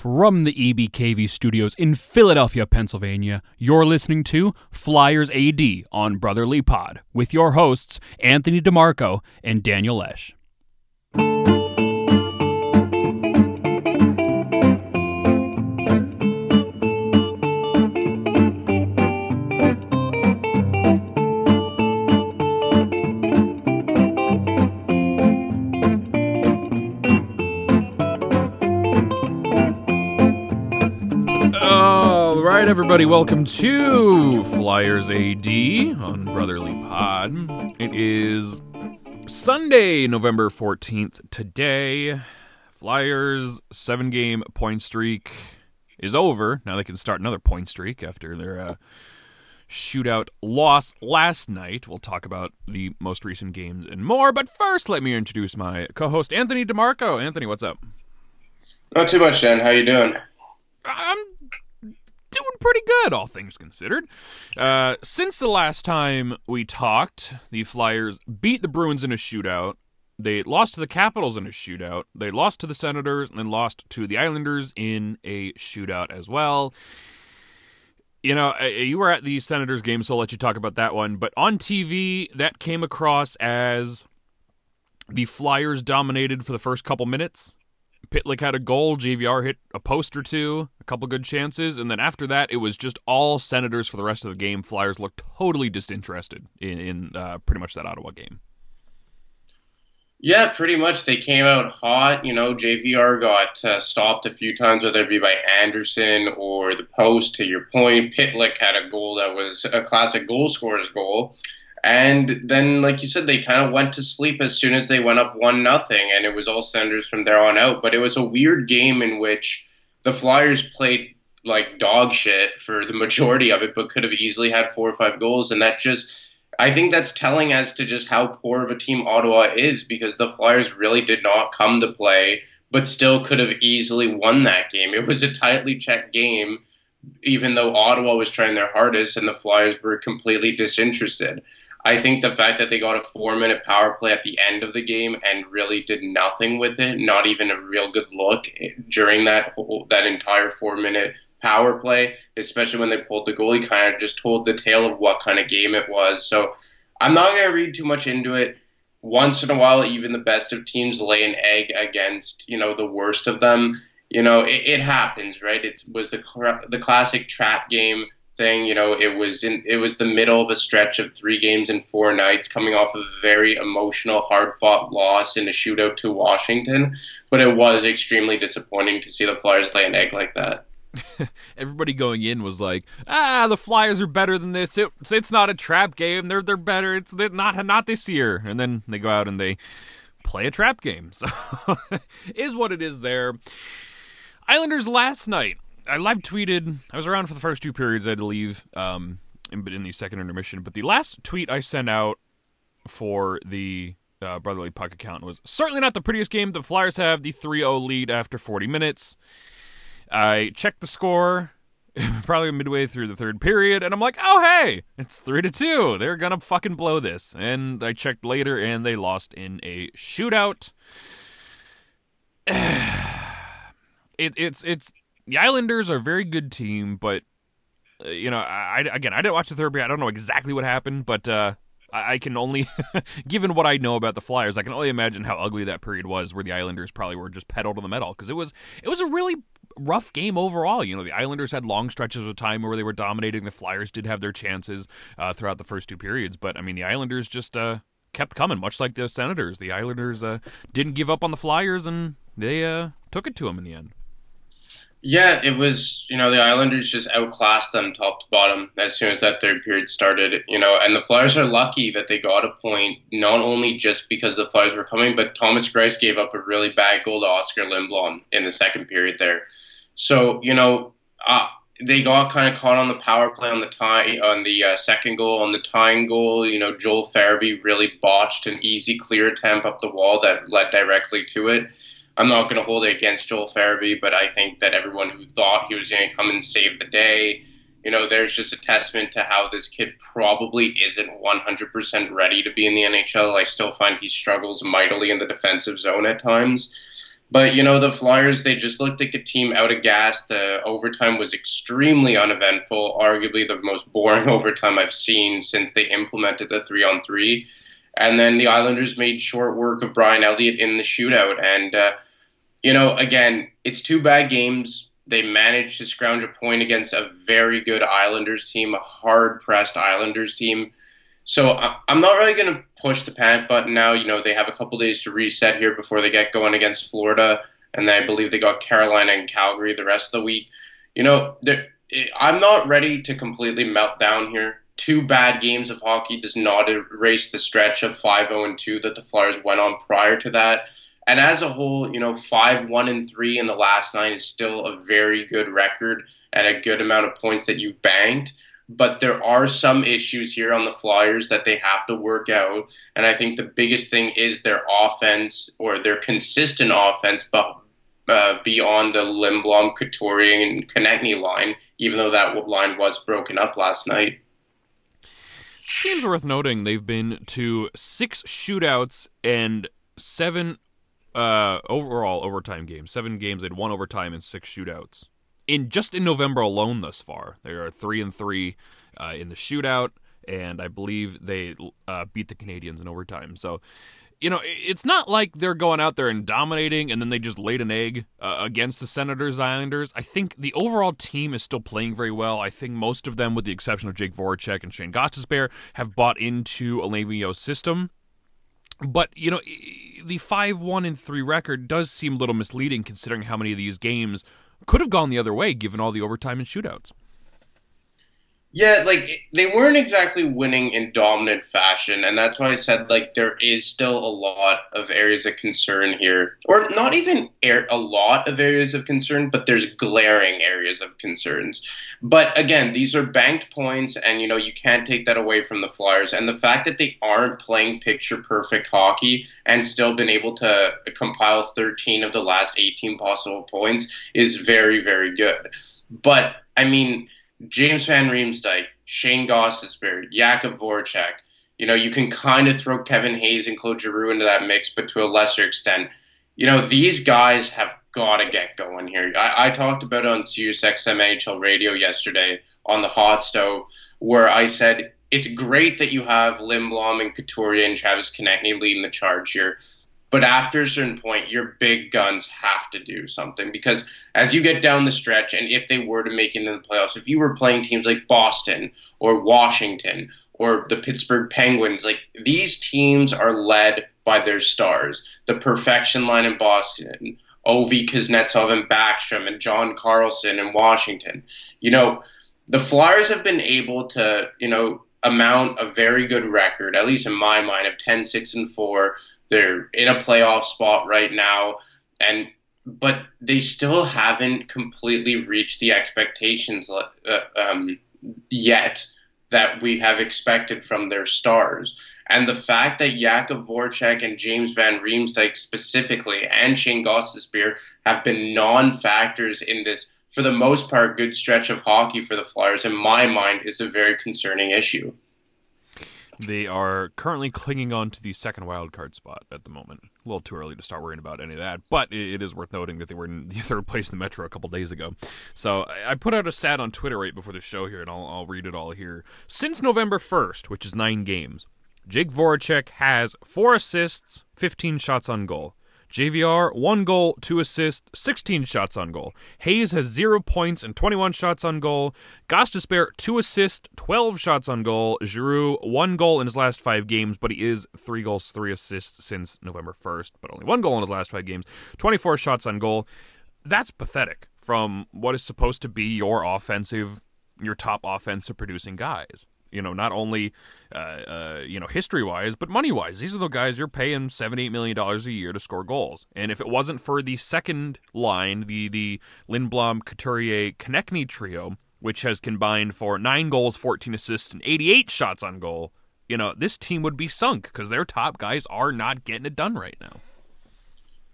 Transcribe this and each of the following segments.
From the EBKV studios in Philadelphia, Pennsylvania, you're listening to Flyers AD on Brotherly Pod with your hosts, Anthony DeMarco and Daniel Lesh. Everybody, welcome to Flyers AD on Brotherly Pod. It is Sunday, November 14th. Today, Flyers' seven game point streak is over. Now they can start another point streak after their uh, shootout loss last night. We'll talk about the most recent games and more. But first, let me introduce my co host, Anthony DeMarco. Anthony, what's up? Not too much, Dan. How you doing? I'm doing pretty good, all things considered. Uh, since the last time we talked, the Flyers beat the Bruins in a shootout. They lost to the Capitals in a shootout. They lost to the Senators and then lost to the Islanders in a shootout as well. You know, you were at the Senators game, so I'll let you talk about that one. But on TV, that came across as the Flyers dominated for the first couple minutes. Pitlick had a goal. JVR hit a post or two, a couple good chances, and then after that, it was just all Senators for the rest of the game. Flyers looked totally disinterested in, in uh, pretty much that Ottawa game. Yeah, pretty much. They came out hot. You know, JVR got uh, stopped a few times, whether it be by Anderson or the post. To your point, Pitlick had a goal that was a classic goal scorer's goal. And then, like you said, they kind of went to sleep as soon as they went up one nothing, and it was all Senators from there on out. But it was a weird game in which the Flyers played like dog shit for the majority of it, but could have easily had four or five goals, and that just. I think that's telling as to just how poor of a team Ottawa is because the Flyers really did not come to play, but still could have easily won that game. It was a tightly checked game, even though Ottawa was trying their hardest and the Flyers were completely disinterested. I think the fact that they got a four minute power play at the end of the game and really did nothing with it, not even a real good look during that whole, that entire four minute power play, especially when they pulled the goalie, kind of just told the tale of what kind of game it was. So I'm not going to read too much into it. Once in a while, even the best of teams lay an egg against, you know, the worst of them. You know, it, it happens, right? It was the the classic trap game thing. You know, it was in it was the middle of a stretch of three games in four nights, coming off of a very emotional, hard fought loss in a shootout to Washington. But it was extremely disappointing to see the Flyers lay an egg like that. Everybody going in was like, "Ah, the Flyers are better than this. It, it's not a trap game. They're they're better. It's not not this year." And then they go out and they play a trap game. So is what it is there. Islanders last night. I live tweeted. I was around for the first two periods. I had to leave, um, in, in the second intermission. But the last tweet I sent out for the uh, Brotherly Puck account was certainly not the prettiest game. The Flyers have the 3-0 lead after 40 minutes. I checked the score probably midway through the third period, and I'm like, oh hey, it's three to two. They're gonna fucking blow this. And I checked later, and they lost in a shootout. it, it's it's the Islanders are a very good team, but uh, you know, I, again, I didn't watch the third period. I don't know exactly what happened, but uh, I, I can only, given what I know about the Flyers, I can only imagine how ugly that period was, where the Islanders probably were just pedal to the metal because it was it was a really rough game overall. You know, the Islanders had long stretches of time where they were dominating. The Flyers did have their chances uh, throughout the first two periods, but I mean, the Islanders just uh, kept coming, much like the Senators. The Islanders uh, didn't give up on the Flyers, and they took it to them in the end. Yeah, it was, you know, the Islanders just outclassed them top to bottom as soon as that third period started, you know, and the Flyers are lucky that they got a point, not only just because the Flyers were coming, but Thomas Greiss gave up a really bad goal to Oskar Lindblom in the second period there. So, you know, uh, they got kind of caught on the power play on the tie on the uh, second goal on the tying goal. You know, Joel Farabee really botched an easy clear attempt up the wall that led directly to it. I'm not going to hold it against Joel Farabee, but I think that everyone who thought he was going to come and save the day, you know, there's just a testament to how this kid probably isn't 100% ready to be in the NHL. I still find he struggles mightily in the defensive zone at times. But you know, the Flyers they just looked like a team out of gas. The overtime was extremely uneventful, arguably the most boring overtime I've seen since they implemented the three on three. And then the Islanders made short work of Brian Elliott in the shootout. And uh, you know, again, it's two bad games. They managed to scrounge a point against a very good Islanders team, a hard pressed Islanders team. So I'm not really going to push the panic button now. You know, they have a couple days to reset here before they get going against Florida, and then I believe they got Carolina and Calgary the rest of the week. You know, I'm not ready to completely melt down here. Two bad games of hockey does not erase the stretch of 5-0 and 2 that the Flyers went on prior to that. And as a whole, you know, 5-1 and 3 in the last nine is still a very good record and a good amount of points that you've banked but there are some issues here on the Flyers that they have to work out. And I think the biggest thing is their offense or their consistent offense, but uh, beyond the Lindblom, Couturier, and Konecny line, even though that line was broken up last night. Seems worth noting they've been to six shootouts and seven uh, overall overtime games. Seven games they'd won overtime and six shootouts in just in November alone thus far. They are three and three uh, in the shootout, and I believe they uh, beat the Canadiens in overtime. So. You know, it's not like they're going out there and dominating and then they just laid an egg uh, against the Senators Islanders. I think the overall team is still playing very well. I think most of them, with the exception of Jake Voracek and Shayne Gostisbehere, have bought into Alain system but you know the 5-1 and 3 record does seem a little misleading considering how many of these games could have gone the other way given all the overtime and shootouts. Yeah, like they weren't exactly winning in dominant fashion, and that's why I said like there is still a lot of areas of concern here, or not even a lot of areas of concern, but there's glaring areas of concerns. But again, these are banked points, and you know you can't take that away from the Flyers, and the fact that they aren't playing picture perfect hockey and still been able to compile 13 of the last 18 possible points is very very good. But I mean James Van Riemsdyk, Shayne Gostisbehere, Jakub Voracek. You know, you can kind of throw Kevin Hayes and Claude Giroux into that mix, but to a lesser extent. You know, these guys have got to get going here. I, I talked about it on Sirius XM NHL radio yesterday on the hot stove, where I said it's great that you have Lindblom and Couturier and Travis Konecny leading the charge here. But after a certain point, your big guns have to do something because as you get down the stretch, and if they were to make it into the playoffs, if you were playing teams like Boston or Washington or the Pittsburgh Penguins, like these teams are led by their stars. The perfection line in Boston, Ovi Kuznetsov and Backstrom and John Carlson in Washington. You know, the Flyers have been able to, you know, amount a very good record, at least in my mind, of 10, 6, and 4 they're in a playoff spot right now, and but they still haven't completely reached the expectations uh, um, yet that we have expected from their stars. And the fact that Jakub Voracek and James Van Riemsdyk specifically and Shayne Gostisbehere have been non-factors in this, for the most part, good stretch of hockey for the Flyers, in my mind, is a very concerning issue. They are currently clinging on to the second wild card spot at the moment. A little too early to start worrying about any of that, but it is worth noting that they were in the third place in the Metro a couple days ago. So I put out a stat on Twitter right before the show here, and I'll, I'll read it all here. Since November 1st, which is nine games, Jake Voracek has four assists, 15 shots on goal. JVR, one goal, two assists, 16 shots on goal. Hayes has zero points and 21 shots on goal. Gostisbehere, two assists, 12 shots on goal. Giroux, one goal in his last five games, but he is three goals, three assists since November 1st, but only one goal in his last five games. 24 shots on goal. That's pathetic from what is supposed to be your offensive, your top offensive producing guys you know, not only, uh, uh, you know, history wise, but money wise. These are the guys you're paying seven, eight million dollars a year to score goals. And if it wasn't for the second line, the the Lindblom, Couturier, Konecny trio, which has combined for nine goals, 14 assists, and 88 shots on goal, you know, this team would be sunk because their top guys are not getting it done right now.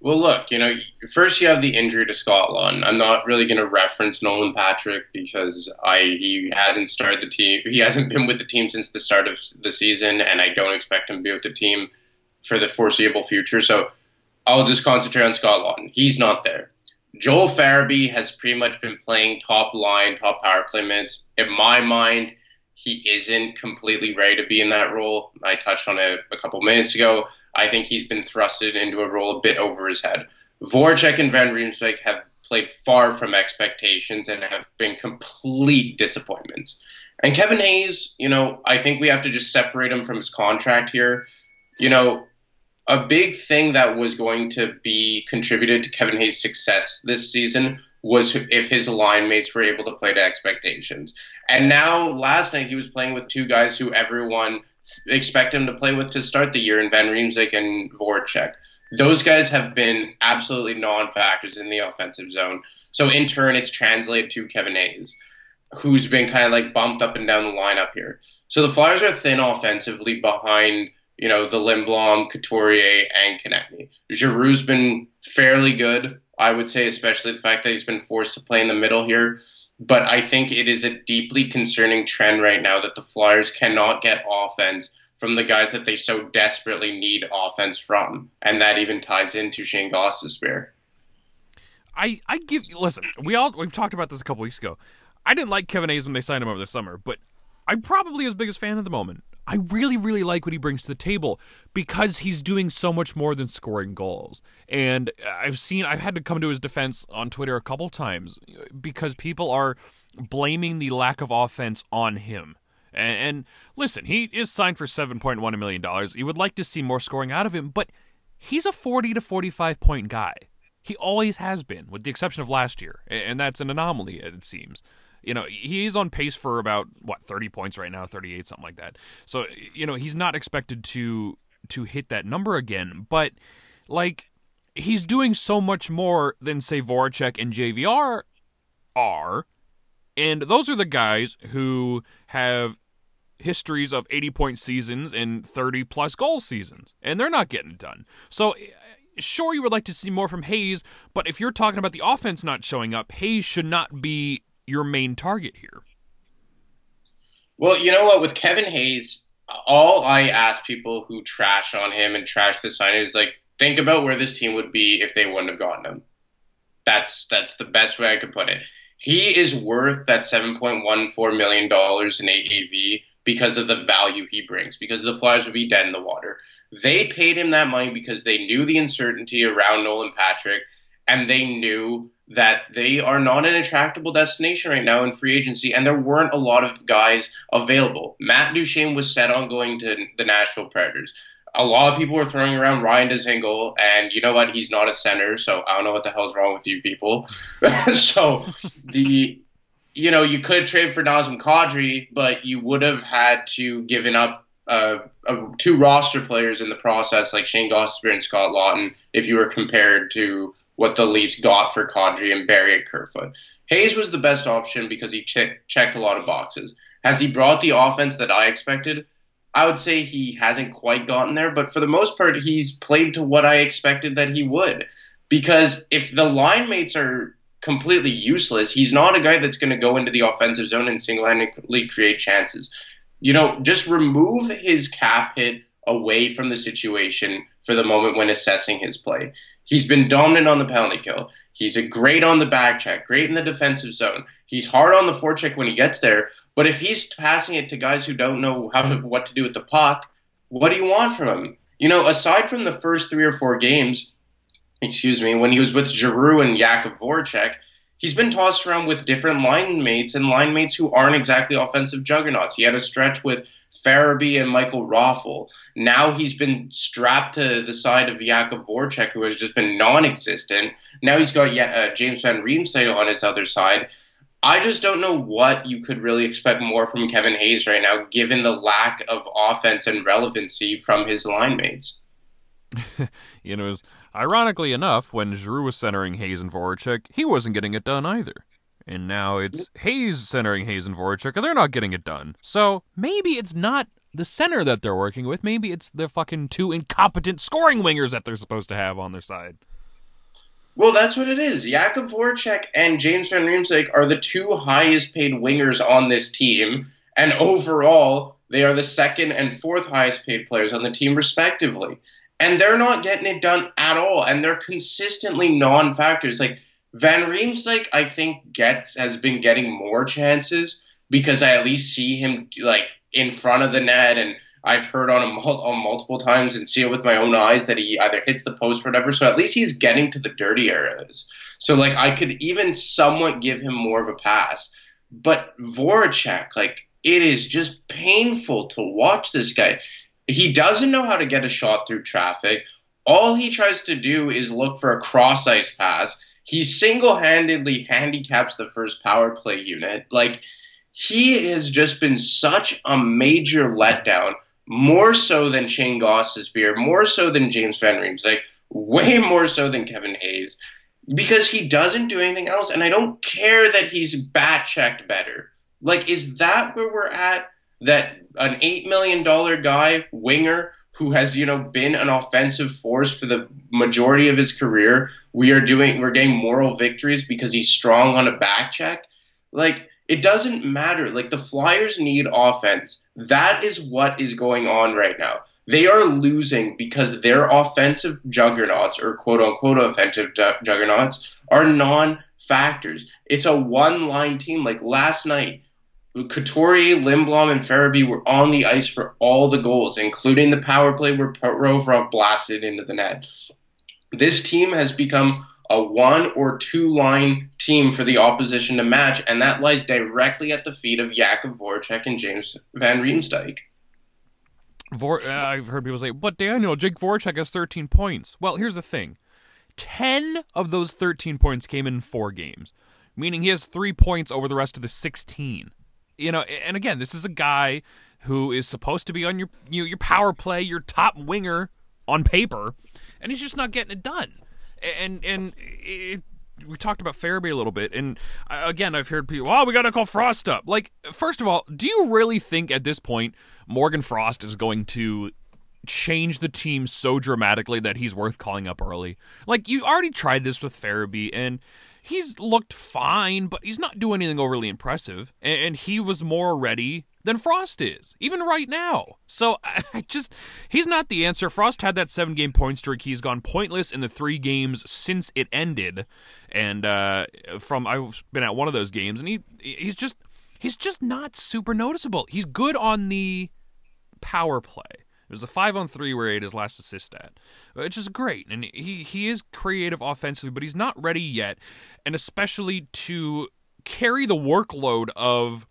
Well, look, you know, first you have the injury to Scott Laughton. I'm not really going to reference Nolan Patrick because I he hasn't started the team. He hasn't been with the team since the start of the season, and I don't expect him to be with the team for the foreseeable future. So I'll just concentrate on Laughton. He's not there. Joel Farabee has pretty much been playing top line, top power play minutes. In my mind, he isn't completely ready to be in that role. I touched on it a couple minutes ago. I think he's been thrusted into a role a bit over his head. Voracek and Van Riemsdyk have played far from expectations and have been complete disappointments. And Kevin Hayes, you know, I think we have to just separate him from his contract here. You know, a big thing that was going to be contributed to Kevin Hayes' success this season was if his line mates were able to play to expectations. And now, last night, he was playing with two guys who everyone expect him to play with to start the year in Van Riemsdyk and Voracek. Those guys have been absolutely non-factors in the offensive zone. So in turn, it's translated to Kevin Hayes, who's been kind of like bumped up and down the lineup here. So the Flyers are thin offensively behind, you know, the Lindblom, Couturier, and Konecny. Giroux's been fairly good, I would say, especially the fact that he's been forced to play in the middle here. But I think it is a deeply concerning trend right now that the Flyers cannot get offense from the guys that they so desperately need offense from, and that even ties into Shayne Gostisbehere. I I give listen. We all we've talked about this a couple weeks ago. I didn't like Kevin Hayes when they signed him over the summer, but I'm probably his biggest fan at the moment. I really, really like what he brings to the table because he's doing so much more than scoring goals. And I've seen, I've had to come to his defense on Twitter a couple times because people are blaming the lack of offense on him. And, and listen, he is signed for $7.1 million. You would like to see more scoring out of him, but he's a 40 to 45 point guy. He always has been, with the exception of last year. And that's an anomaly, it seems you know he's on pace for about what 30 points right now 38 something like that. So you know he's not expected to to hit that number again but like he's doing so much more than say Voracek and JVR are and those are the guys who have histories of 80 point seasons and 30 plus goal seasons and they're not getting it done. So eh, sure you would like to see more from Hayes, but if you're talking about the offense not showing up, Hayes should not be your main target here? Well, you know what? With Kevin Hayes, all I ask people who trash on him and trash the signing is like, think about where this team would be if they wouldn't have gotten him. That's that's the best way I could put it. He is worth that seven point one four million dollars in AAV because of the value he brings. Because the Flyers would be dead in the water. They paid him that money because they knew the uncertainty around Nolan Patrick, and they knew that they are not an attractable destination right now in free agency, and there weren't a lot of guys available. Matt Duchene was set on going to the Nashville Predators. A lot of people were throwing around Ryan Dzingel, and you know what? He's not a center, so I don't know what the hell's wrong with you people. so the you know you could trade for Nazem Kadri, but you would have had to given up uh, uh, two roster players in the process, like Shayne Gostisbehere and Scott Laughton, if you were compared to what the Leafs got for Kadri and Barrie at Kerfoot. Hayes was the best option because he checked a lot of boxes. Has he brought the offense that I expected? I would say he hasn't quite gotten there, but for the most part, he's played to what I expected that he would. Because if the line mates are completely useless, he's not a guy that's going to go into the offensive zone and single handedly create chances. You know, just remove his cap hit away from the situation for the moment when assessing his play. He's been dominant on the penalty kill. He's a great on the back check, great in the defensive zone. He's hard on the forecheck when he gets there, but if he's passing it to guys who don't know how to, what to do with the puck, what do you want from him? You know, aside from the first three or four games, excuse me, when he was with Giroux and Jakub Voracek, he's been tossed around with different line mates and line mates who aren't exactly offensive juggernauts. He had a stretch with Farabee and Michael Raffl. Now he's been strapped to the side of Jakub Voracek, who has just been non-existent. Now he's got uh, James Van Riemsdyk on his other side. I just don't know what you could really expect more from Kevin Hayes right now, given the lack of offense and relevancy from his line mates. you know, ironically enough, when Giroux was centering Hayes and Voracek, he wasn't getting it done either. And now it's Hayes centering Hayes and Voracek, and they're not getting it done. So maybe it's not the center that they're working with. Maybe it's the fucking two incompetent scoring wingers that they're supposed to have on their side. Well, that's what it is. Jakub Voracek and James Van Riemsdyk are the two highest paid wingers on this team, and overall, they are the second and fourth highest paid players on the team, respectively. and they're not getting it done at all, and they're consistently non-factors. Like Van Riemsdyk, I think gets has been getting more chances because I at least see him like in front of the net, and I've heard on him on multiple times and see it with my own eyes that he either hits the post or whatever. So at least he's getting to the dirty areas. So like I could even somewhat give him more of a pass. But Voracek, like it is just painful to watch this guy. He doesn't know how to get a shot through traffic. All he tries to do is look for a cross ice pass. He single handedly handicaps the first power play unit. Like, he has just been such a major letdown, more so than Shayne Gostisbehere, more so than James Van Riemsdyk, like way more so than Kevin Hayes, because he doesn't do anything else. And I don't care that he's bat checked better. Like, is that where we're at? That an eight million dollar guy, winger, who has you know been an offensive force for the majority of his career, we are doing we're getting moral victories because he's strong on a back check. Like, it doesn't matter. Like the Flyers need offense. That is what is going on right now. They are losing because their offensive juggernauts, or quote unquote offensive juggernauts, are non factors. It's a one line team. Like last night, Couturier, Lindblom, and Farabee were on the ice for all the goals, including the power play where Provorov blasted into the net. This team has become a one or two line team for the opposition to match, and that lies directly at the feet of Jakub Voracek and James Van Riemsdyk. Vor- uh, I've heard people say, but Daniel, Jake Voracek has 13 points. Well, here's the thing 10 of those 13 points came in four games, meaning he has three points over the rest of the 16 you know, and again, this is a guy who is supposed to be on your you know, your power play, your top winger on paper, and he's just not getting it done. And and it, we talked about Farabee a little bit, and uh, again, I've heard people, "Oh, we got to call Frost up." Like, first of all, do you really think at this point Morgan Frost is going to change the team so dramatically that he's worth calling up early? Like, you already tried this with Farabee, and he's looked fine, but he's not doing anything overly impressive. And, he was more ready than Frost is, even right now. So I just, he's not the answer. Frost had that seven game point streak. He's gone pointless in the three games since it ended. And uh, from, I've been at one of those games, and he he's just, he's just not super noticeable. He's good on the power play. It was a five on three where he had his last assist at, which is great. And he, he is creative offensively, but he's not ready yet. And especially to carry the workload of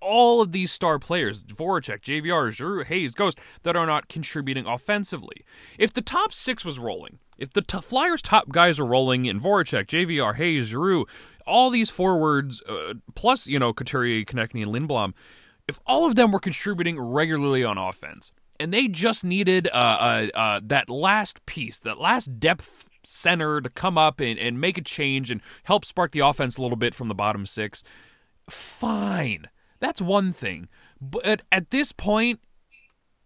all of these star players, Voracek, JVR, Giroux, Hayes, Ghost, that are not contributing offensively. If the top six was rolling, if the t- Flyers' top guys are rolling in Voracek, JVR, Hayes, Giroux, all these forwards, uh, plus, you know, Couturier, Konecny, and Lindblom, if all of them were contributing regularly on offense, and they just needed uh, uh, uh, that last piece, that last depth center to come up and, and make a change and help spark the offense a little bit from the bottom six. Fine, that's one thing. But at this point,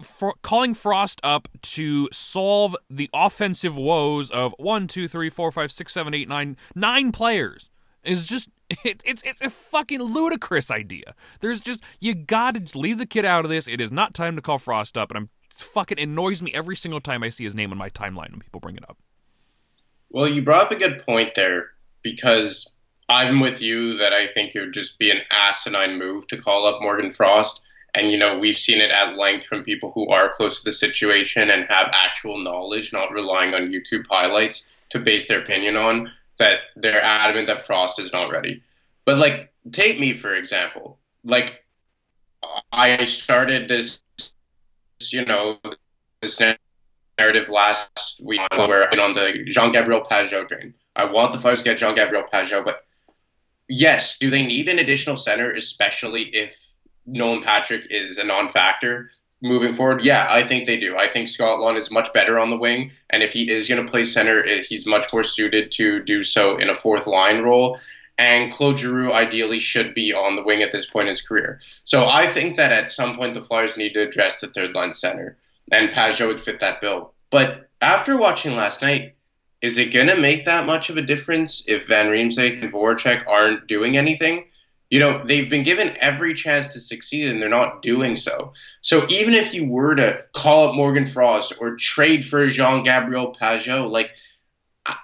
for calling Frost up to solve the offensive woes of one, two, three, four, five, six, seven, eight, nine, nine players is just it, it's it's a fucking ludicrous idea. There's just you gotta just leave the kid out of this. It is not time to call Frost up, and I'm fucking annoys me every single time I see his name on my timeline when people bring it up. Well, you brought up a good point there because I'm with you that I think it would just be an asinine move to call up Morgan Frost. And, you know, we've seen it at length from people who are close to the situation and have actual knowledge, not relying on YouTube highlights to base their opinion on that they're adamant that Frost is not ready. But like, take me for example. Like, I started this, you know, this narrative last week where I've been on the Jean Gabriel Pageau train. I want the Flyers to get Jean Gabriel Pageau, but yes, do they need an additional center, especially if Nolan Patrick is a non-factor? Moving forward? Yeah, I think they do. I think Scott Laughton is much better on the wing, and if he is going to play center, he's much more suited to do so in a fourth line role. And Claude Giroux ideally should be on the wing at this point in his career. So I think that at some point the Flyers need to address the third line center, and Pageau would fit that bill. But after watching last night, is it going to make that much of a difference if Van Riemsdyk and Voracek aren't doing anything? You know, they've been given every chance to succeed and they're not doing so. So even if you were to call up Morgan Frost or trade for Jean Gabriel Pageau, like,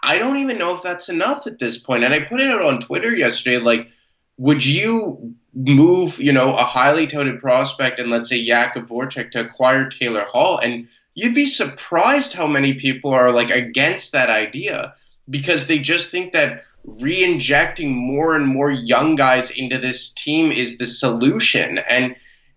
I don't even know if that's enough at this point. And I put it out on Twitter yesterday, like, would you move, you know, a highly touted prospect and let's say Jakub Voracek to acquire Taylor Hall? And you'd be surprised how many people are like against that idea because they just think that re-injecting more and more young guys into this team is the solution and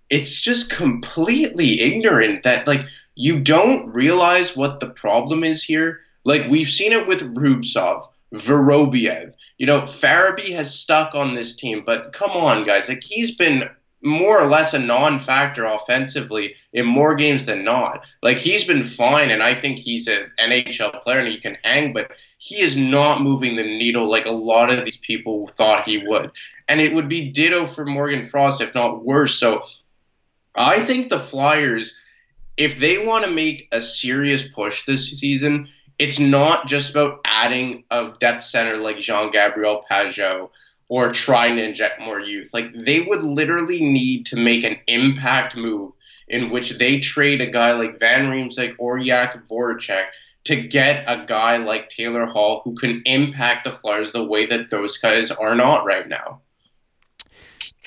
it's just completely ignorant that like you don't realize what the problem is here like we've seen it with Rubtsov, Vorobyev. You know, Farabee has stuck on this team, but come on, guys. Like he's been more or less a non-factor offensively in more games than not. Like he's been fine, and I think he's an NHL player and he can hang, but he is not moving the needle like a lot of these people thought he would. And it would be ditto for Morgan Frost, if not worse. So I think the Flyers, if they want to make a serious push this season, it's not just about adding a depth center like Jean Gabriel Pageau or trying to inject more youth. Like they would literally need to make an impact move in which they trade a guy like Van Riemsdyk or Jakub Voracek to get a guy like Taylor Hall who can impact the Flyers the way that those guys are not right now.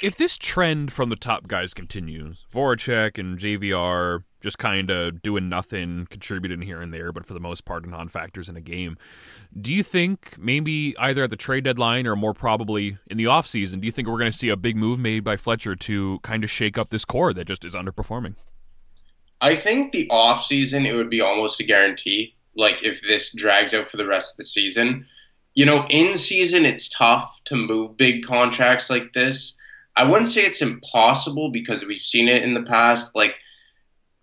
If this trend from the top guys continues, Voracek and JVR just kind of doing nothing, contributing here and there, but for the most part, non factors in a game. Do you think maybe either at the trade deadline or more probably in the offseason, do you think we're going to see a big move made by Fletcher to kind of shake up this core that just is underperforming? I think the offseason, it would be almost a guarantee. Like if this drags out for the rest of the season, you know, in season, it's tough to move big contracts like this. I wouldn't say it's impossible because we've seen it in the past. Like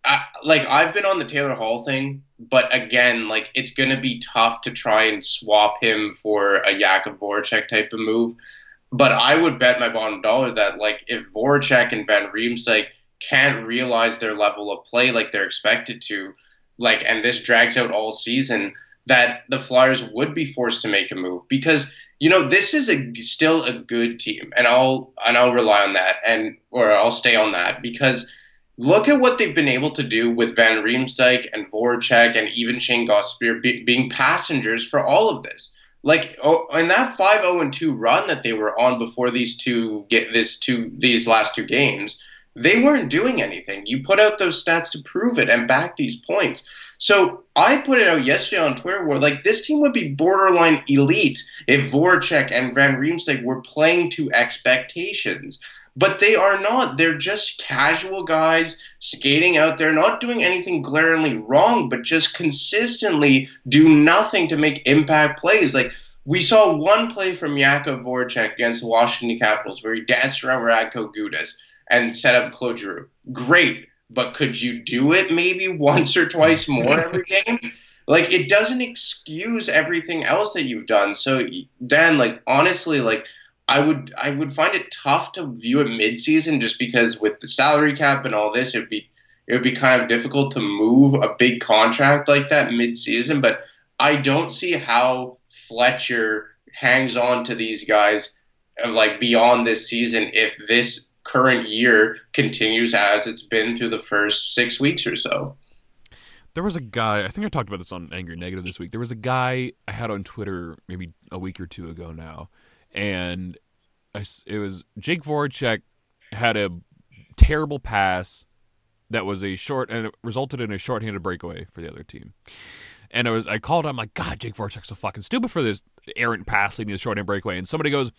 I, like I've been on the Taylor Hall thing, but again, like it's gonna be tough to try and swap him for a Jakub Voracek type of move. But I would bet my bottom dollar that like if Voracek and Van like can't realize their level of play like they're expected to, like and this drags out all season, that the Flyers would be forced to make a move because you know this is a still a good team, and I'll and I'll rely on that and or I'll stay on that because look at what they've been able to do with Van Riemsdyk and Voracek and even Shayne Gostisbehere be, being passengers for all of this. Like oh, in that 5-0 and 2 run that they were on before these two get this two these last two games, they weren't doing anything. You put out those stats to prove it and back these points. So I put it out yesterday on Twitter where like this team would be borderline elite if Voracek and Van Riemsdyk were playing to expectations. But they are not. They're just casual guys skating out there, not doing anything glaringly wrong, but just consistently do nothing to make impact plays. Like we saw one play from Jakub Voracek against the Washington Capitals where he danced around Radko Gudas and set up Claude. Great, but could you do it maybe once or twice more every game? Like it doesn't excuse everything else that you've done. So Dan, like honestly, like I would I would find it tough to view it midseason just because with the salary cap and all this, it'd be it would be kind of difficult to move a big contract like that midseason. But I don't see how Fletcher hangs on to these guys uh, like beyond this season if this current year continues as it's been through the first six weeks or so. There was a guy, I think I talked about this on Angry Negative this week. There was a guy I had on Twitter maybe a week or two ago now and I, it was Jake Voracek had a terrible pass that was a short and it resulted in a shorthanded breakaway for the other team. And I was I called I'm like, God, Jake Voracek's so fucking stupid for this errant pass leading to the shorthanded breakaway. And somebody goes,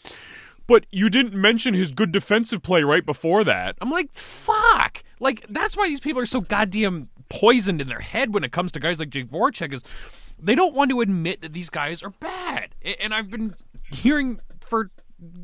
but you didn't mention his good defensive play right before that. I'm like, fuck. Like that's why these people are so goddamn poisoned in their head when it comes to guys like Jake Voracek is they don't want to admit that these guys are bad. And I've been hearing for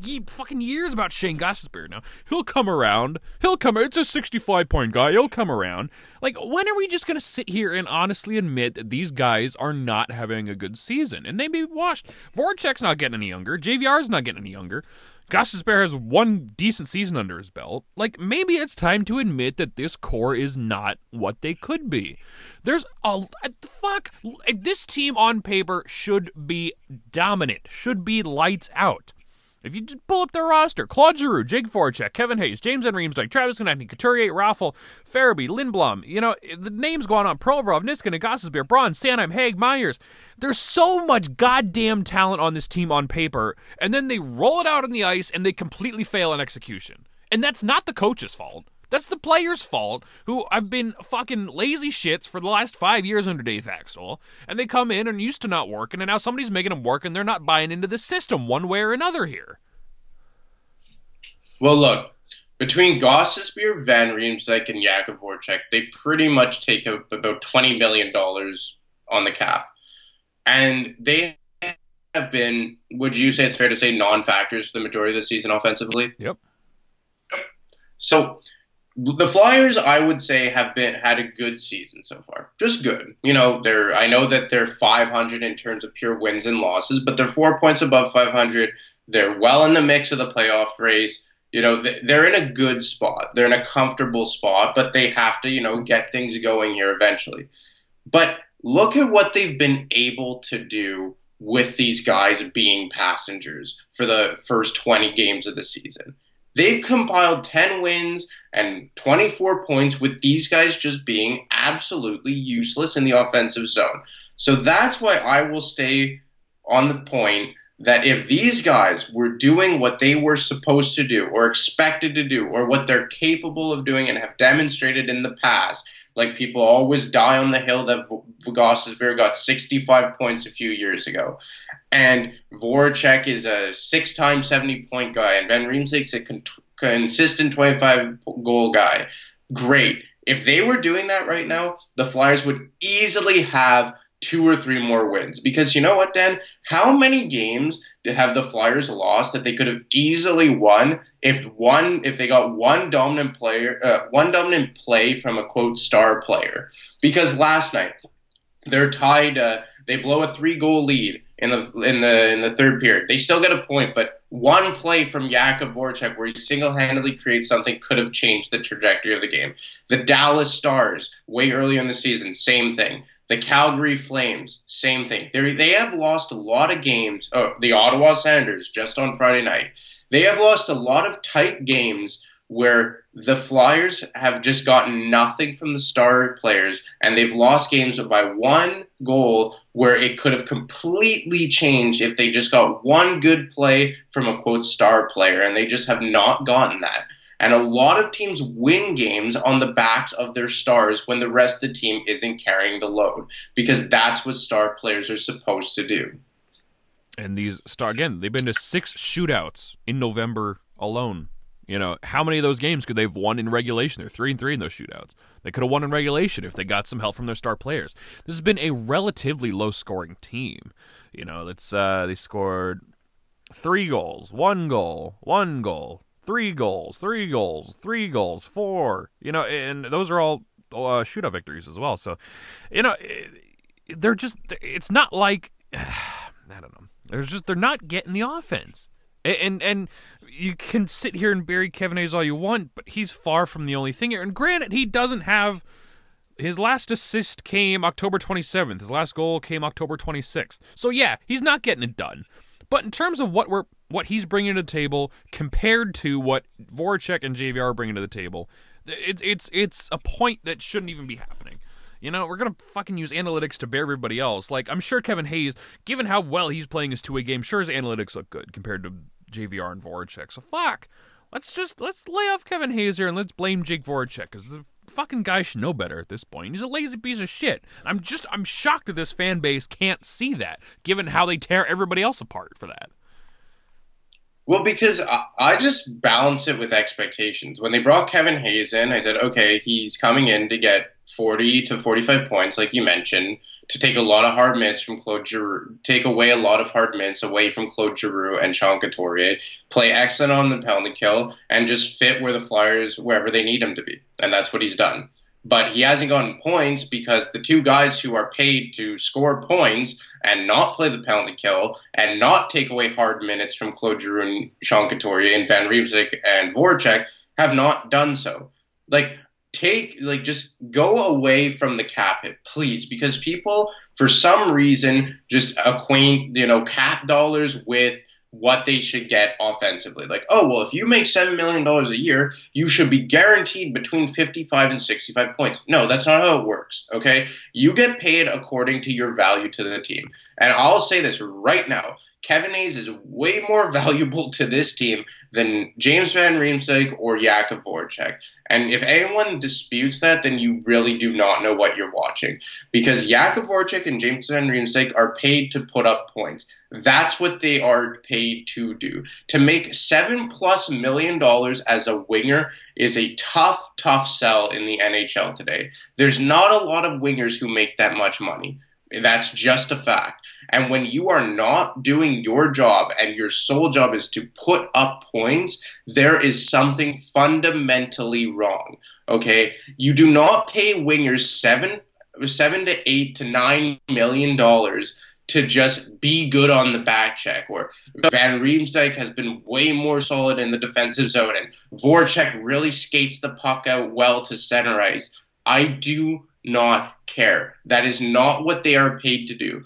ye- fucking years about Shayne Gostisbehere now. He'll come around. He'll come. It's a 65 point guy. He'll come around. Like, when are we just going to sit here and honestly admit that these guys are not having a good season? And they may be washed. Voracek's not getting any younger. JVR's not getting any younger. Gostisbehere has one decent season under his belt. Like, maybe it's time to admit that this core is not what they could be. There's a uh, fuck. This team on paper should be dominant, should be lights out. If you just pull up their roster, Claude Giroux, Jake Voracek, Kevin Hayes, James Van Riemsdyk, Travis Konecny, Couturier, Raffl, Farabee, Lindblom, you know, the names going on, Provorov, Niskanen, Gostisbehere, Braun, Sanheim, Hagg, Myers. There's so much goddamn talent on this team on paper, and then they roll it out on the ice and they completely fail in execution. And that's not the coach's fault. That's the players' fault, who have been fucking lazy shits for the last five years under Dave Hakstol, and they come in and used to not working, and now somebody's making them work, and they're not buying into the system one way or another here. Well, look, between Gostisbehere, Van Riemsdyk, and Jakub Voracek, they pretty much take up about $20 million on the cap. And they have been, would you say it's fair to say, non factors for the majority of the season offensively? Yep. So the Flyers, I would say, have been had a good season so far. Just good. You know, they're I know that they're 500 in terms of pure wins and losses, but they're four points above 500. They're well in the mix of the playoff race. You know, they're in a good spot. They're in a comfortable spot, but they have to, you know, get things going here eventually. But look at what they've been able to do with these guys being passengers for the first 20 games of the season. They've compiled 10 wins and 24 points with these guys just being absolutely useless in the offensive zone. So that's why I will stay on the point that if these guys were doing what they were supposed to do or expected to do or what they're capable of doing and have demonstrated in the past, like people always die on the hill that Gostisbehere got 65 points a few years ago. And Voracek is a six-time 70-point guy, and Van Riemsdyk's a con- consistent 25-goal guy. Great. If they were doing that right now, the Flyers would easily have two or three more wins. Because you know what, Dan? How many games did have the Flyers lost that they could have easily won if one if they got one dominant player, uh, one dominant play from a quote star player? Because last night they're tied. Uh, they blow a three goal lead in the in the in the third period. They still get a point, but one play from Jakub Voracek where he single-handedly creates something could have changed the trajectory of the game. The Dallas Stars, way earlier in the season, same thing. The Calgary Flames, same thing. They they have lost a lot of games. Oh, the Ottawa Senators just on Friday night. They have lost a lot of tight games where the Flyers have just gotten nothing from the star players, and they've lost games by one goal where it could have completely changed if they just got one good play from a quote star player, and they just have not gotten that. And a lot of teams win games on the backs of their stars when the rest of the team isn't carrying the load because that's what star players are supposed to do. And these star again, they've been to six shootouts in November alone. You know, how many of those games could they've won in regulation? They're three and three in those shootouts. They could have won in regulation if they got some help from their star players. This has been a relatively low scoring team. You know, that's uh, they scored three goals, one goal, one goal, three goals, three goals, three goals, four. You know, and those are all uh, shootout victories as well. So, you know, they're just. It's not like I don't know. They're just they're not getting the offense. And and you can sit here and bury Kevin Hayes all you want, but he's far from the only thing here. And granted, he doesn't have his last assist came October 27th. His last goal came October 26th. So yeah, he's not getting it done. But in terms of what we're what he's bringing to the table compared to what Voracek and JVR are bringing to the table, it's it's it's a point that shouldn't even be happening. You know, we're gonna fucking use analytics to bear everybody else. Like, I'm sure Kevin Hayes, given how well he's playing his two-way game, sure his analytics look good compared to JVR and Voracek. So fuck, let's just let's lay off Kevin Hayes here and let's blame Jake Voracek because the fucking guy should know better at this point. He's a lazy piece of shit. I'm just I'm shocked that this fan base can't see that, given how they tear everybody else apart for that. Well, because I, I just balance it with expectations. When they brought Kevin Hayes in, I said, okay, he's coming in to get 40 to 45 points, like you mentioned, to take a lot of hard minutes from Claude Giroux, take away a lot of hard minutes away from Claude Giroux and Sean Couturier, play excellent on the penalty kill, and just fit where the Flyers, wherever they need him to be. And that's what he's done but he hasn't gotten points because the two guys who are paid to score points and not play the penalty kill and not take away hard minutes from Claude Giroux and Sean Couturier and Van Riemsdyk and Voracek have not done so. Like, take, like, just go away from the cap please, because people, for some reason, just acquaint, you know, cap dollars with what they should get offensively. Like, oh, well, if you make $7 million a year, you should be guaranteed between 55 and 65 points. No, that's not how it works, okay? You get paid according to your value to the team. And I'll say this right now. Kevin Hayes is way more valuable to this team than James Van Riemsdyk or Jakub Voracek. And if anyone disputes that, then you really do not know what you're watching. Because Jakub Voracek and James Van Riemsdyk are paid to put up points. That's what they are paid to do. To make seven plus million dollars as a winger is a tough, tough sell in the NHL today. There's not a lot of wingers who make that much money. That's just a fact. And when you are not doing your job and your sole job is to put up points, there is something fundamentally wrong. Okay? You do not pay wingers seven seven to eight to nine million dollars to just be good on the back check. Or Van Riemsdyk has been way more solid in the defensive zone, and Voracek really skates the puck out well to center ice. I do not care. That is not what they are paid to do.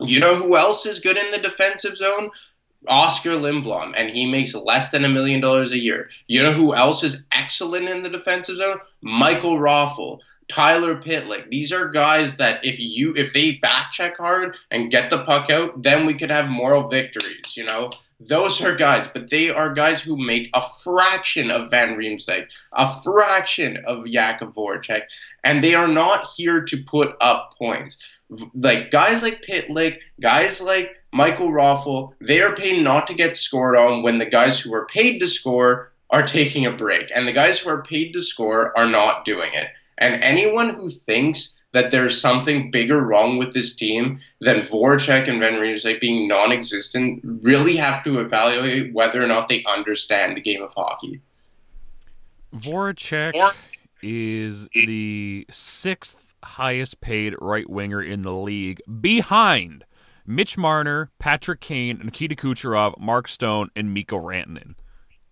You know who else is good in the defensive zone? Oskar Lindblom, and he makes less than a million dollars a year. You know who else is excellent in the defensive zone? Michael Raffl, Tyler Pitlick. These are guys that if you if they back check hard and get the puck out, then we could have moral victories. You know, those are guys, but they are guys who make a fraction of Van Riemsdyk, a fraction of Jakub Voracek, and they are not here to put up points like guys like Pitlick, guys like Michael Raffl, they are paid not to get scored on when the guys who are paid to score are taking a break. And the guys who are paid to score are not doing it. And anyone who thinks that there's something bigger wrong with this team than Voracek and Van Riemsdyk being non-existent really have to evaluate whether or not they understand the game of hockey. Voracek is the sixth highest paid right winger in the league, behind Mitch Marner, Patrick Kane, Nikita Kucherov, Mark Stone, and Mikko Rantanen.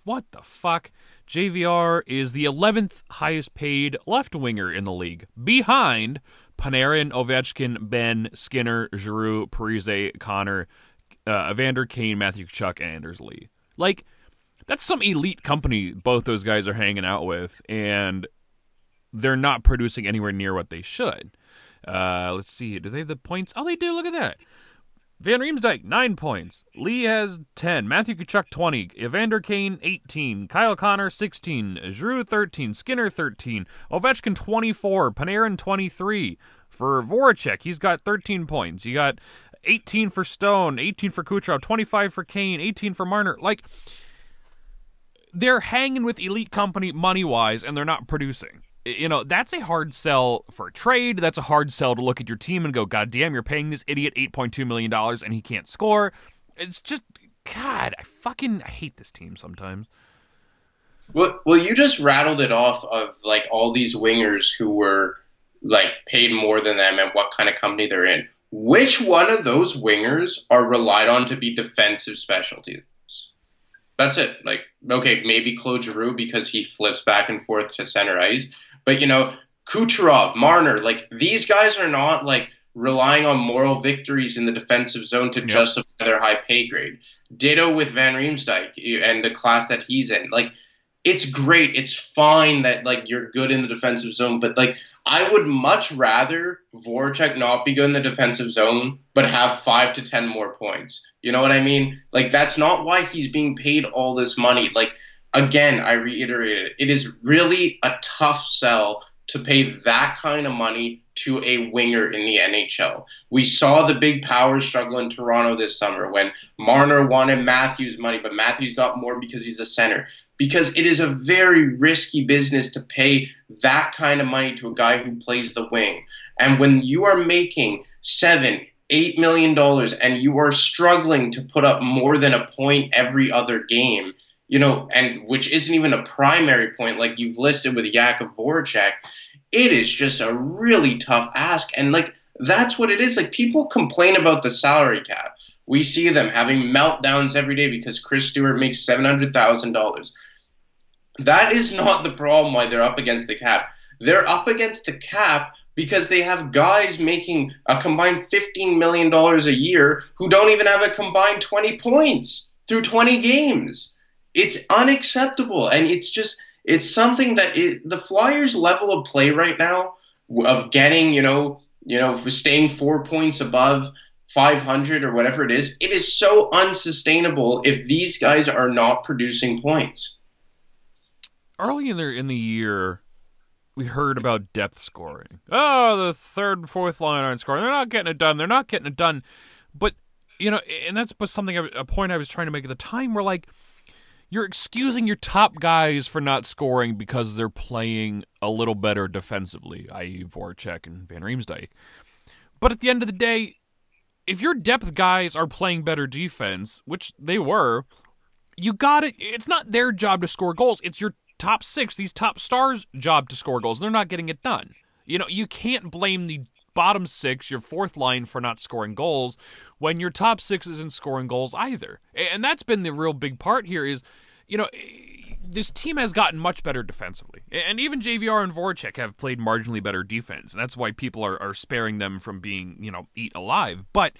What the fuck? JVR is the 11th highest paid left winger in the league, behind Panarin, Ovechkin, Benn, Skinner, Giroux, Parise, Connor, uh, Evander Kane, Matthew Tkachuk, and Anders Lee. Like, that's some elite company both those guys are hanging out with, and they're not producing anywhere near what they should. Uh, let's see. Do they have the points? Oh, they do. Look at that. Van Riemsdyk, 9 points. Lee has 10. Matthew Tkachuk, 20. Evander Kane, 18. Kyle Connor, 16. Giroux, 13. Skinner, 13. Ovechkin, 24. Panarin, 23. For Voracek, he's got 13 points. You got 18 for Stone, 18 for Kucherov, 25 for Kane, 18 for Marner. Like, they're hanging with elite company money-wise, and they're not producing you know, that's a hard sell for trade. That's a hard sell to look at your team and go, God damn, you're paying this idiot $8.2 million and he can't score. It's just, God, I fucking I hate this team sometimes. Well, well, you just rattled it off of like all these wingers who were like paid more than them and what kind of company they're in. Which one of those wingers are relied on to be defensive specialties? That's it. Like, okay, maybe Claude Giroux because he flips back and forth to center ice. But you know, Kucherov, Marner, like these guys are not like relying on moral victories in the defensive zone to yep. justify their high pay grade. Ditto with Van Riemsdyk eh, and the class that he's in. Like it's great. It's fine that like you're good in the defensive zone, but like I would much rather Voracek not be good in the defensive zone, but have five to ten more points. You know what I mean? Like that's not why he's being paid all this money. Like again, I reiterate it. It is really a tough sell to pay that kind of money to a winger in the NHL. We saw the big power struggle in Toronto this summer when Marner wanted Matthews money, but Matthews got more because he's a center. Because it is a very risky business to pay that kind of money to a guy who plays the wing. And when you are making seven, eight million dollars and you are struggling to put up more than a point every other game, you know, and which isn't even a primary point like you've listed with Jakub Voracek, it is just a really tough ask. And like that's what it is. Like people complain about the salary cap. We see them having meltdowns every day because Chris Stewart makes seven hundred thousand dollars. That is not the problem why they're up against the cap. They're up against the cap because they have guys making a combined $15 million a year who don't even have a combined 20 points through 20 games. It's unacceptable. And it's just, it's something that it, the Flyers' level of play right now of getting, you know, you know, staying four points above 500 or whatever it is, it is so unsustainable if these guys are not producing points. Early in the in the year, we heard about depth scoring. Oh, the third and fourth line aren't scoring. They're not getting it done. They're not getting it done. But you know, and that's something a point I was trying to make at the time. Where like you're excusing your top guys for not scoring because they're playing a little better defensively, i.e., Voracek and Van Riemsdyk. But at the end of the day, if your depth guys are playing better defense, which they were, you got it. It's not their job to score goals. It's your top six, these top stars' job to score goals. They're not getting it done. You know, you can't blame the bottom six, your fourth line, for not scoring goals when your top six isn't scoring goals either. And that's been the real big part here is, you know, this team has gotten much better defensively. And even JVR and Voracek have played marginally better defense. And that's why people are, are sparing them from being, you know, eat alive. But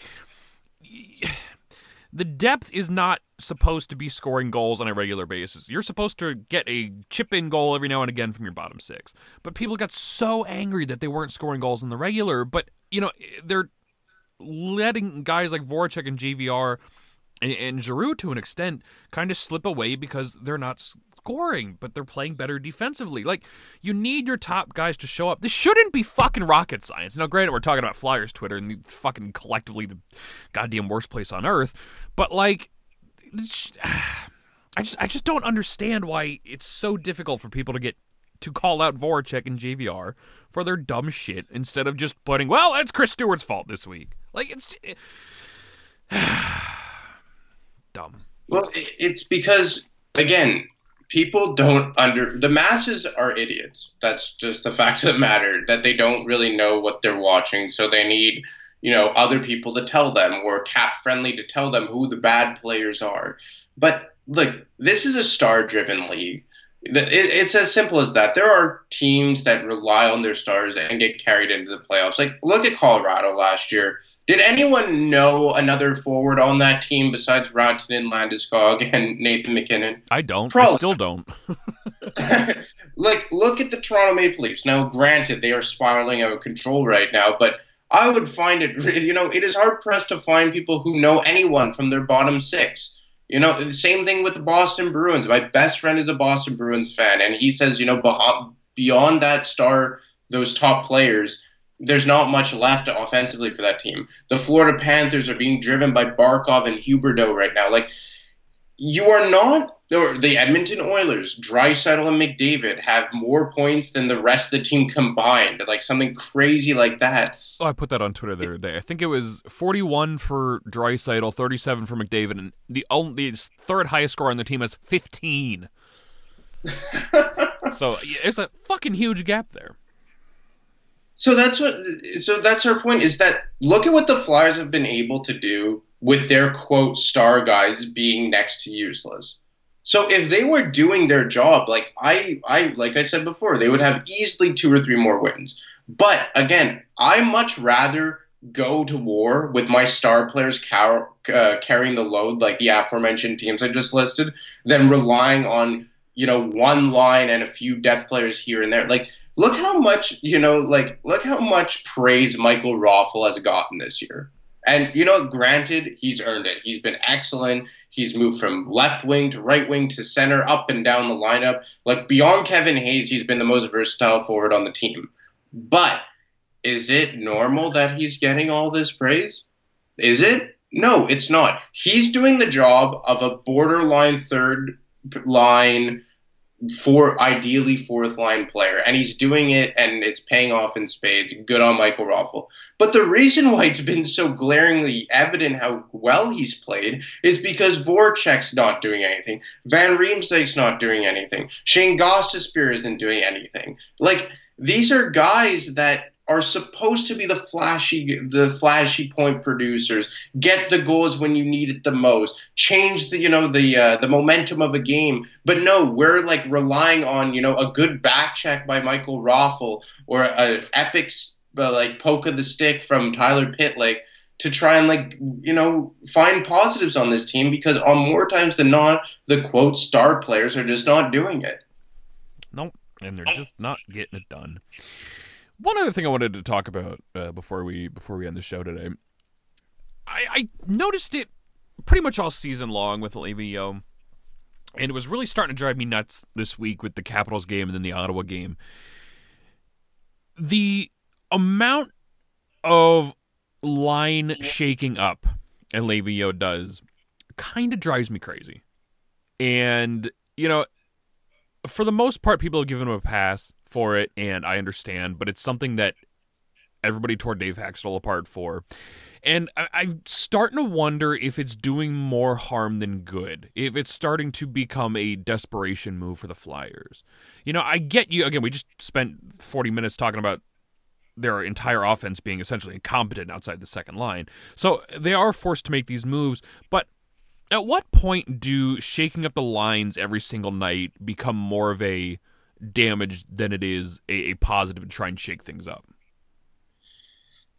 the depth is not supposed to be scoring goals on a regular basis. You're supposed to get a chip in goal every now and again from your bottom six. But people got so angry that they weren't scoring goals in the regular. But, you know, they're letting guys like Voracek and JVR and, and Giroux to an extent kind of slip away because they're not scoring, but they're playing better defensively. Like, you need your top guys to show up. This shouldn't be fucking rocket science. Now, granted, we're talking about Flyers Twitter and fucking collectively the goddamn worst place on earth, but like, I just I just don't understand why it's so difficult for people to get to call out Voracek and JVR for their dumb shit instead of just putting, well, it's Chris Stewart's fault this week. Like it's dumb. Well, it's because again, people don't under the masses are idiots. That's just the fact of the matter that they don't really know what they're watching, so they need you know, other people to tell them or cap friendly to tell them who the bad players are. But look, this is a star driven league. It's as simple as that. There are teams that rely on their stars and get carried into the playoffs. Like, look at Colorado last year. Did anyone know another forward on that team besides Rantanen, Landeskog, and Nathan MacKinnon? I don't. Probably. I still don't. like, look at the Toronto Maple Leafs. Now, granted, they are spiraling out of control right now, but I would find it, you know, it is hard pressed to find people who know anyone from their bottom six. You know, the same thing with the Boston Bruins. My best friend is a Boston Bruins fan, and he says, you know, beyond that star, those top players, there's not much left offensively for that team. The Florida Panthers are being driven by Barkov and Huberdeau right now. Like, you are not or the Edmonton Oilers, Draisaitl and McDavid have more points than the rest of the team combined, like something crazy like that. Oh, I put that on Twitter the other day. I think it was 41 for Draisaitl, 37 for McDavid, and the only the third highest score on the team is 15. so it's a fucking huge gap there. So that's what. So that's our point. Is that look at what the Flyers have been able to do with their quote star guys being next to useless. So if they were doing their job, like I, I, like I said before, they would have easily two or three more wins. But again, I much rather go to war with my star players uh, carrying the load, like the aforementioned teams I just listed, than relying on you know one line and a few depth players here and there. Like, look how much you know, like look how much praise Michael Raffl has gotten this year. And you know, granted, he's earned it. He's been excellent. He's moved from left wing to right wing to center, up and down the lineup. Like beyond Kevin Hayes, he's been the most versatile forward on the team. But is it normal that he's getting all this praise? Is it? No, it's not. He's doing the job of a borderline third line for ideally fourth line player, and he's doing it, and it's paying off in spades. Good on Michael Raffl. But the reason why it's been so glaringly evident how well he's played is because Voracek's not doing anything, Van Riemsdyk's not doing anything, Shayne Gostisbehere isn't doing anything. Like these are guys that are supposed to be the flashy the flashy point producers get the goals when you need it the most change the you know the uh, the momentum of a game but no we're like relying on you know a good back check by Michael Raffl or an epic uh, like poke of the stick from Tyler Pitlick to try and like you know find positives on this team because on more times than not the quote star players are just not doing it. Nope, and they're just not getting it done. One other thing I wanted to talk about uh, before we before we end the show today, I, I noticed it pretty much all season long with Le'Veon, and it was really starting to drive me nuts this week with the Capitals game and then the Ottawa game. The amount of line shaking up and Le'Veon does kind of drives me crazy. And, you know, for the most part, people have given him a pass for it, and I understand, but it's something that everybody tore Dave Hakstol apart for. And I, I'm starting to wonder if it's doing more harm than good. If it's starting to become a desperation move for the Flyers. You know, I get you. Again, we just spent 40 minutes talking about their entire offense being essentially incompetent outside the second line. So they are forced to make these moves, but at what point do shaking up the lines every single night become more of a damage than it is a, a positive and try and shake things up?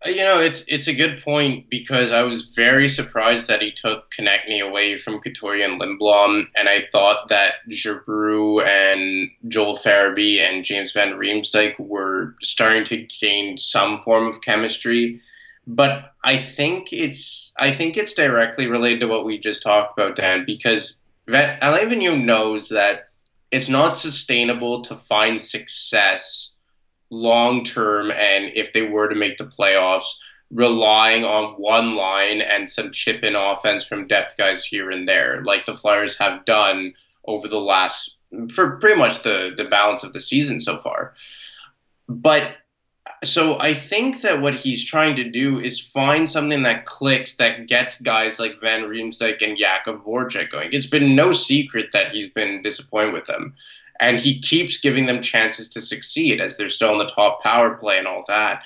Uh, you know, it's it's a good point because I was very surprised that he took Konecny away from Couturier and Lindblom, and I thought that Giroux and Joel Farabee and James Van Riemsdyk were starting to gain some form of chemistry. But I think it's I think it's directly related to what we just talked about, Dan, because Alain Vigneault knows that it's not sustainable to find success long term and if they were to make the playoffs, relying on one line and some chip in offense from depth guys here and there, like the Flyers have done over the last for pretty much the, the balance of the season so far. But so I think that what he's trying to do is find something that clicks that gets guys like Van Riemsdyk and Jakub Voracek going. It's been no secret that he's been disappointed with them and he keeps giving them chances to succeed as they're still in the top power play and all that.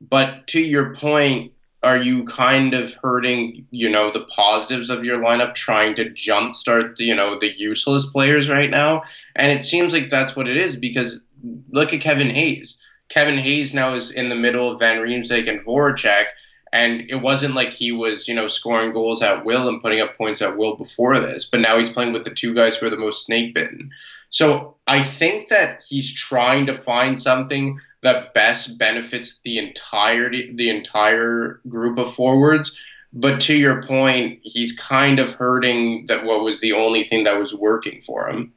But to your point, are you kind of hurting, you know, the positives of your lineup, trying to jumpstart, the, you know, the useless players right now? And it seems like that's what it is because look at Kevin Hayes. Kevin Hayes now is in the middle of Van Riemsdyk and Voracek, and it wasn't like he was, you know, scoring goals at will and putting up points at will before this, but now he's playing with the two guys who are the most snake bitten. So I think that he's trying to find something that best benefits the entirety, the entire group of forwards. But to your point, he's kind of hurting that what was the only thing that was working for him.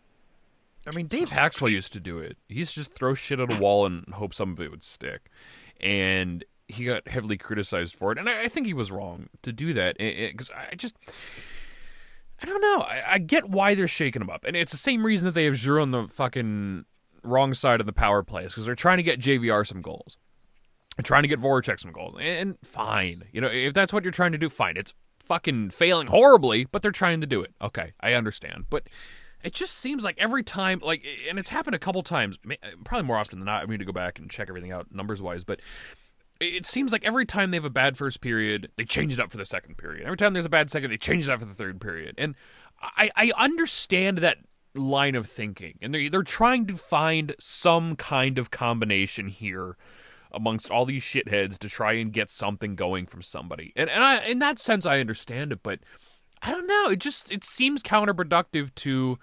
I mean, Dave Hakstol used to do it. He used to just throw shit at a wall and hope some of it would stick. And he got heavily criticized for it. And I, I think he was wrong to do that. Eh, eh, because I just I don't know. I, I, get why they're shaking him up, and it's the same reason that they have Giroux on the fucking wrong side of the power plays because they're trying to get JVR some goals, they're trying to get Voracek some goals, and fine, you know, if that's what you're trying to do, fine. It's fucking failing horribly, but they're trying to do it. Okay, I understand, but it just seems like every time, like, and it's happened a couple times, probably more often than not. I need to go back and check everything out numbers wise, but it seems like every time they have a bad first period, they change it up for the second period. Every time there's a bad second, they change it up for the third period. And I, I understand that line of thinking, and they're they're trying to find some kind of combination here amongst all these shitheads to try and get something going from somebody. And and I in that sense I understand it, but I don't know. It just it seems counterproductive to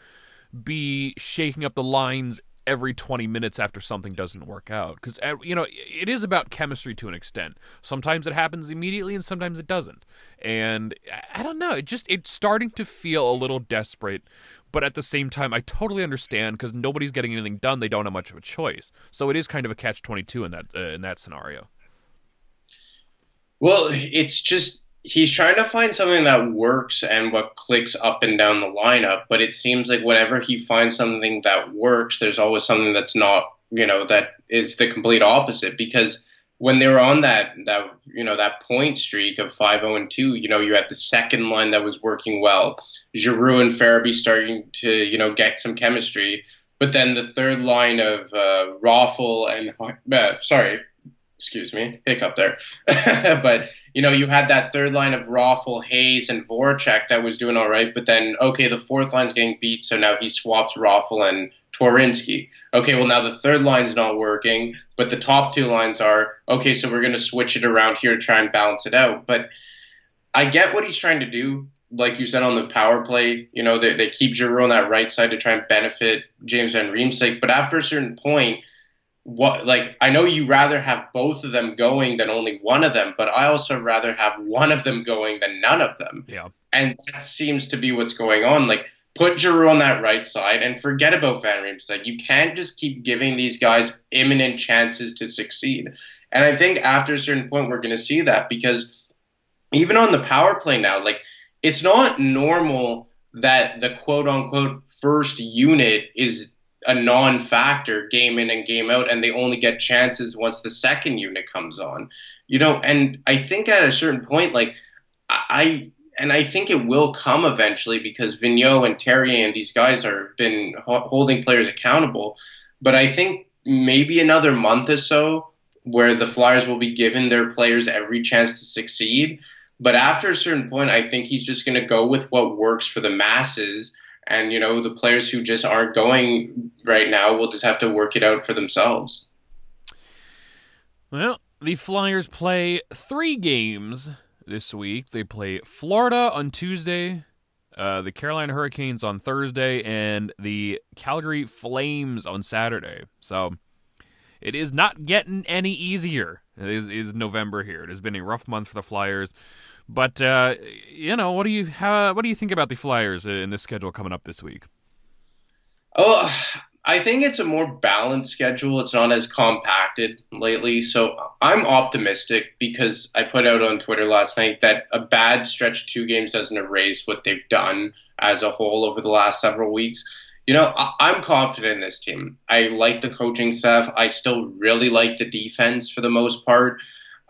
be shaking up the lines every 20 minutes after something doesn't work out. Because uh, you know it is about chemistry to an extent. Sometimes it happens immediately and sometimes it doesn't. And i don't know. It just it's starting to feel a little desperate but at the same time i totally understand because nobody's getting anything done. They don't have much of a choice. So it is kind of a catch 22 in that uh, in that scenario. Well it's just he's trying to find something that works and what clicks up and down the lineup, but it seems like whenever he finds something that works, there's always something that's not, you know, that is the complete opposite because when they were on that that you know that point streak of 5-0 and 2, you know, you had the second line that was working well. Giroux and Farabee starting to, you know, get some chemistry, but then the third line of uh, Raffl and uh, sorry, excuse me, hiccup there. but you know, you had that third line of Raffl, Hayes, and Voracek that was doing all right, but then okay, the fourth line's getting beat, so now he swaps Raffl and Twarynski. Okay, well now the third line's not working, but the top two lines are okay. So we're going to switch it around here to try and balance it out. But I get what he's trying to do. Like you said on the power play, you know they, they keep Giroux on that right side to try and benefit James Van Riemsdyk. But after a certain point, what like I know you rather have both of them going than only one of them, but I also rather have one of them going than none of them. Yeah. And that seems to be what's going on. Like put Giroux on that right side and forget about Van Riemsdyk. You can't just keep giving these guys imminent chances to succeed. And I think after a certain point we're going to see that because even on the power play now, like it's not normal that the quote unquote first unit is a non-factor game in and game out, and they only get chances once the second unit comes on. You know, and I think at a certain point, like I and I think it will come eventually because Vigneault and Therrien and these guys are been holding players accountable. But I think maybe another month or so where the Flyers will be giving their players every chance to succeed. But after a certain point, I think he's just going to go with what works for the masses. And, you know, the players who just aren't going right now will just have to work it out for themselves. Well, the Flyers play three games this week. They play Florida on Tuesday, uh, the Carolina Hurricanes on Thursday, and the Calgary Flames on Saturday. So it is not getting any easier. It is, is November here. It has been a rough month for the Flyers. But uh, you know, what do you how, what do you think about the Flyers in this schedule coming up this week? Oh, I think it's a more balanced schedule. It's not as compacted lately. So I'm optimistic because I put out on Twitter last night that a bad stretch two games doesn't erase what they've done as a whole over the last several weeks. You know, I- am confident in this team. I like the coaching staff. I still really like the defense for the most part.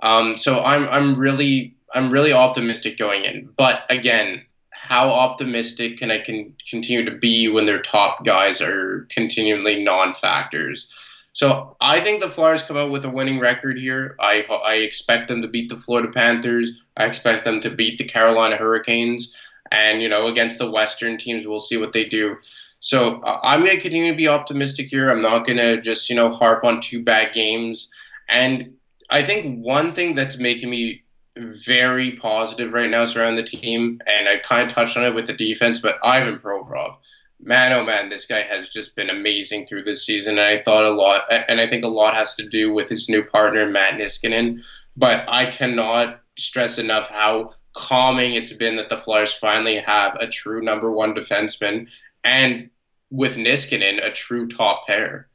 Um, so I'm I'm really I'm really optimistic going in. But again, how optimistic can I can continue to be when their top guys are continually non-factors? So I think the Flyers come out with a winning record here. I I expect them to beat the Florida Panthers. I expect them to beat the Carolina Hurricanes. And you know, against the Western teams, we'll see what they do. So uh, I'm going to continue to be optimistic here. I'm not going to just you know harp on two bad games. And I think one thing that's making me very positive right now surrounding the team, and I kind of touched on it with the defense, but Ivan Provorov, man, oh man, this guy has just been amazing through this season. And I thought a lot, and I think a lot has to do with his new partner, Matt Niskanen. But I cannot stress enough how calming it's been that the Flyers finally have a true number one defenseman, and with Niskanen, a true top pair.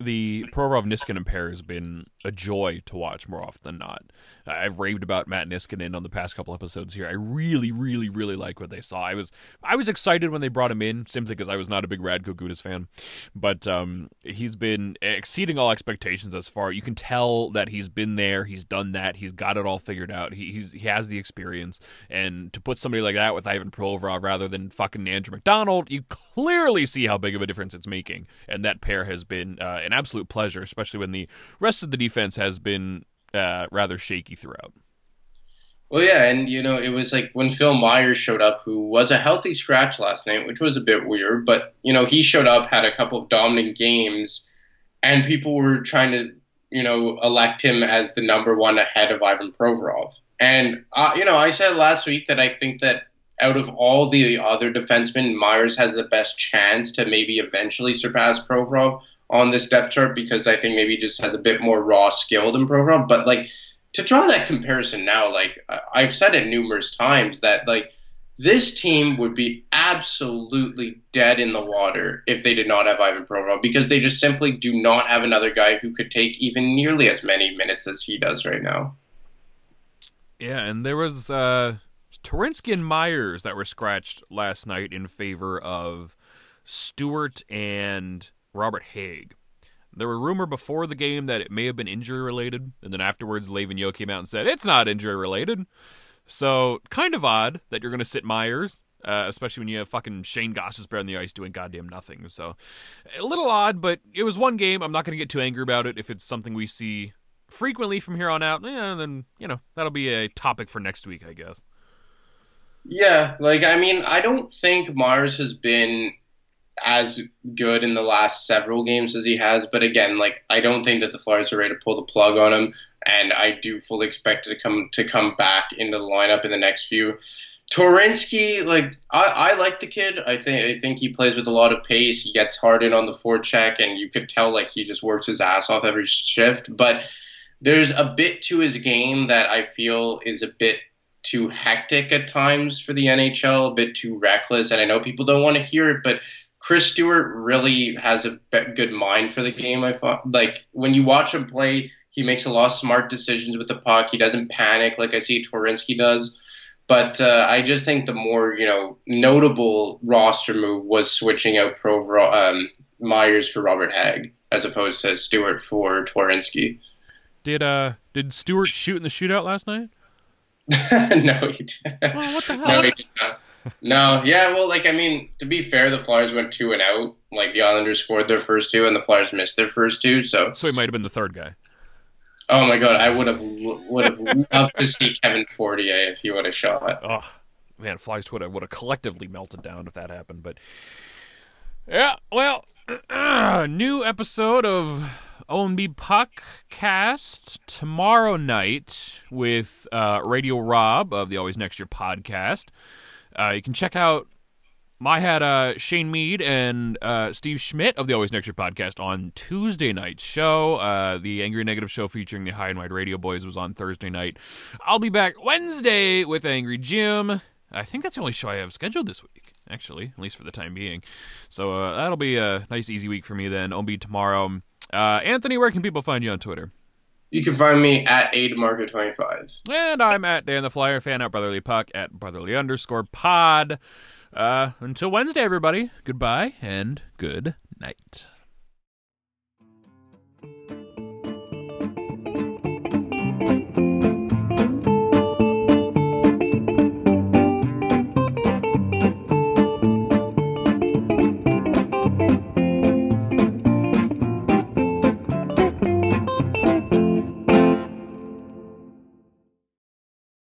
The Provorov Niskanen pair has been a joy to watch more often than not. I've raved about Matt Niskanen on the past couple episodes here. I really, really, really like what they saw. I was I was excited when they brought him in, simply because I was not a big Radko Gudas fan. But um, he's been exceeding all expectations thus far. You can tell that he's been there, he's done that, he's got it all figured out. He, he has the experience, and to put somebody like that with Ivan Provorov rather than fucking Andrew McDonald, you clearly see how big of a difference it's making. And that pair has been uh, an absolute pleasure, especially when the rest of the defense has been uh, rather shaky throughout. Well, yeah, and you know, it was like when Phil Myers showed up, who was a healthy scratch last night, which was a bit weird, but you know, he showed up, had a couple of dominant games, and people were trying to, you know, elect him as the number one ahead of Ivan Provorov. And uh, you know, I said last week that I think that out of all the other defensemen, Myers has the best chance to maybe eventually surpass Provorov on this depth chart because I think maybe he just has a bit more raw skill than Provorov. But like to draw that comparison now, like I've said it numerous times that like this team would be absolutely dead in the water if they did not have Ivan Provorov because they just simply do not have another guy who could take even nearly as many minutes as he does right now. Yeah, and there was uh Twarynski and Myers that were scratched last night in favor of Stewart and Robert Hägg. There were rumor before the game that it may have been injury related, and then afterwards, Yo came out and said it's not injury related. So, kind of odd that you're going to sit Myers, uh, especially when you have fucking Shayne Gostisbehere on the ice doing goddamn nothing. So, a little odd, but it was one game. I'm not going to get too angry about it. If it's something we see frequently from here on out, yeah, then you know that'll be a topic for next week, I guess. Yeah, like I mean, I don't think Mars has been as good in the last several games as he has. But again, like I don't think that the Flyers are ready to pull the plug on him, and I do fully expect to come to come back into the lineup in the next few. Twarynski, like I, I like the kid. I think I think he plays with a lot of pace. He gets hard in on the forecheck, and you could tell like he just works his ass off every shift. But there's a bit to his game that I feel is a bit too hectic at times for the NHL, a bit too reckless. And I know people don't want to hear it, but Chris Stewart really has a good mind for the game. I thought, like when you watch him play, he makes a lot of smart decisions with the puck. He doesn't panic like I see Twarynski does. But uh, I just think the more you know notable roster move was switching out Pro um, Myers for Robert Hagg as opposed to Stewart for Twarynski. Did uh did Stewart shoot in the shootout last night? no, he didn't. Well, what the hell? No, he did not. No, yeah, well, like I mean, to be fair, the Flyers went two and out. Like the Islanders scored their first two, and the Flyers missed their first two. So, so he might have been the third guy. Oh my god, I would have would have loved to see Kevin Fortier if he would have shot. Oh man, Flyers Twitter would have collectively melted down if that happened. But yeah, well, uh, new episode of OMB Puck cast tomorrow night with uh, Radio Rob of the Always Next Year podcast. Uh, you can check out my had uh, Shane Mead and uh, Steve Schmidt of the Always Next Year podcast on Tuesday night show. Uh, the Angry Negative show featuring the High and Wide Radio Boys was on Thursday night. I'll be back Wednesday with Angry Jim. I think that's the only show I have scheduled this week, actually, at least for the time being. So uh, that'll be a nice, easy week for me then. I'll be tomorrow. Uh, Anthony, where can people find you on Twitter? You can find me at AdeMarco25. And I'm at Dan the Flyer, fan at Brotherly Puck, at Brotherly underscore pod. Uh, until Wednesday, everybody, goodbye and good night.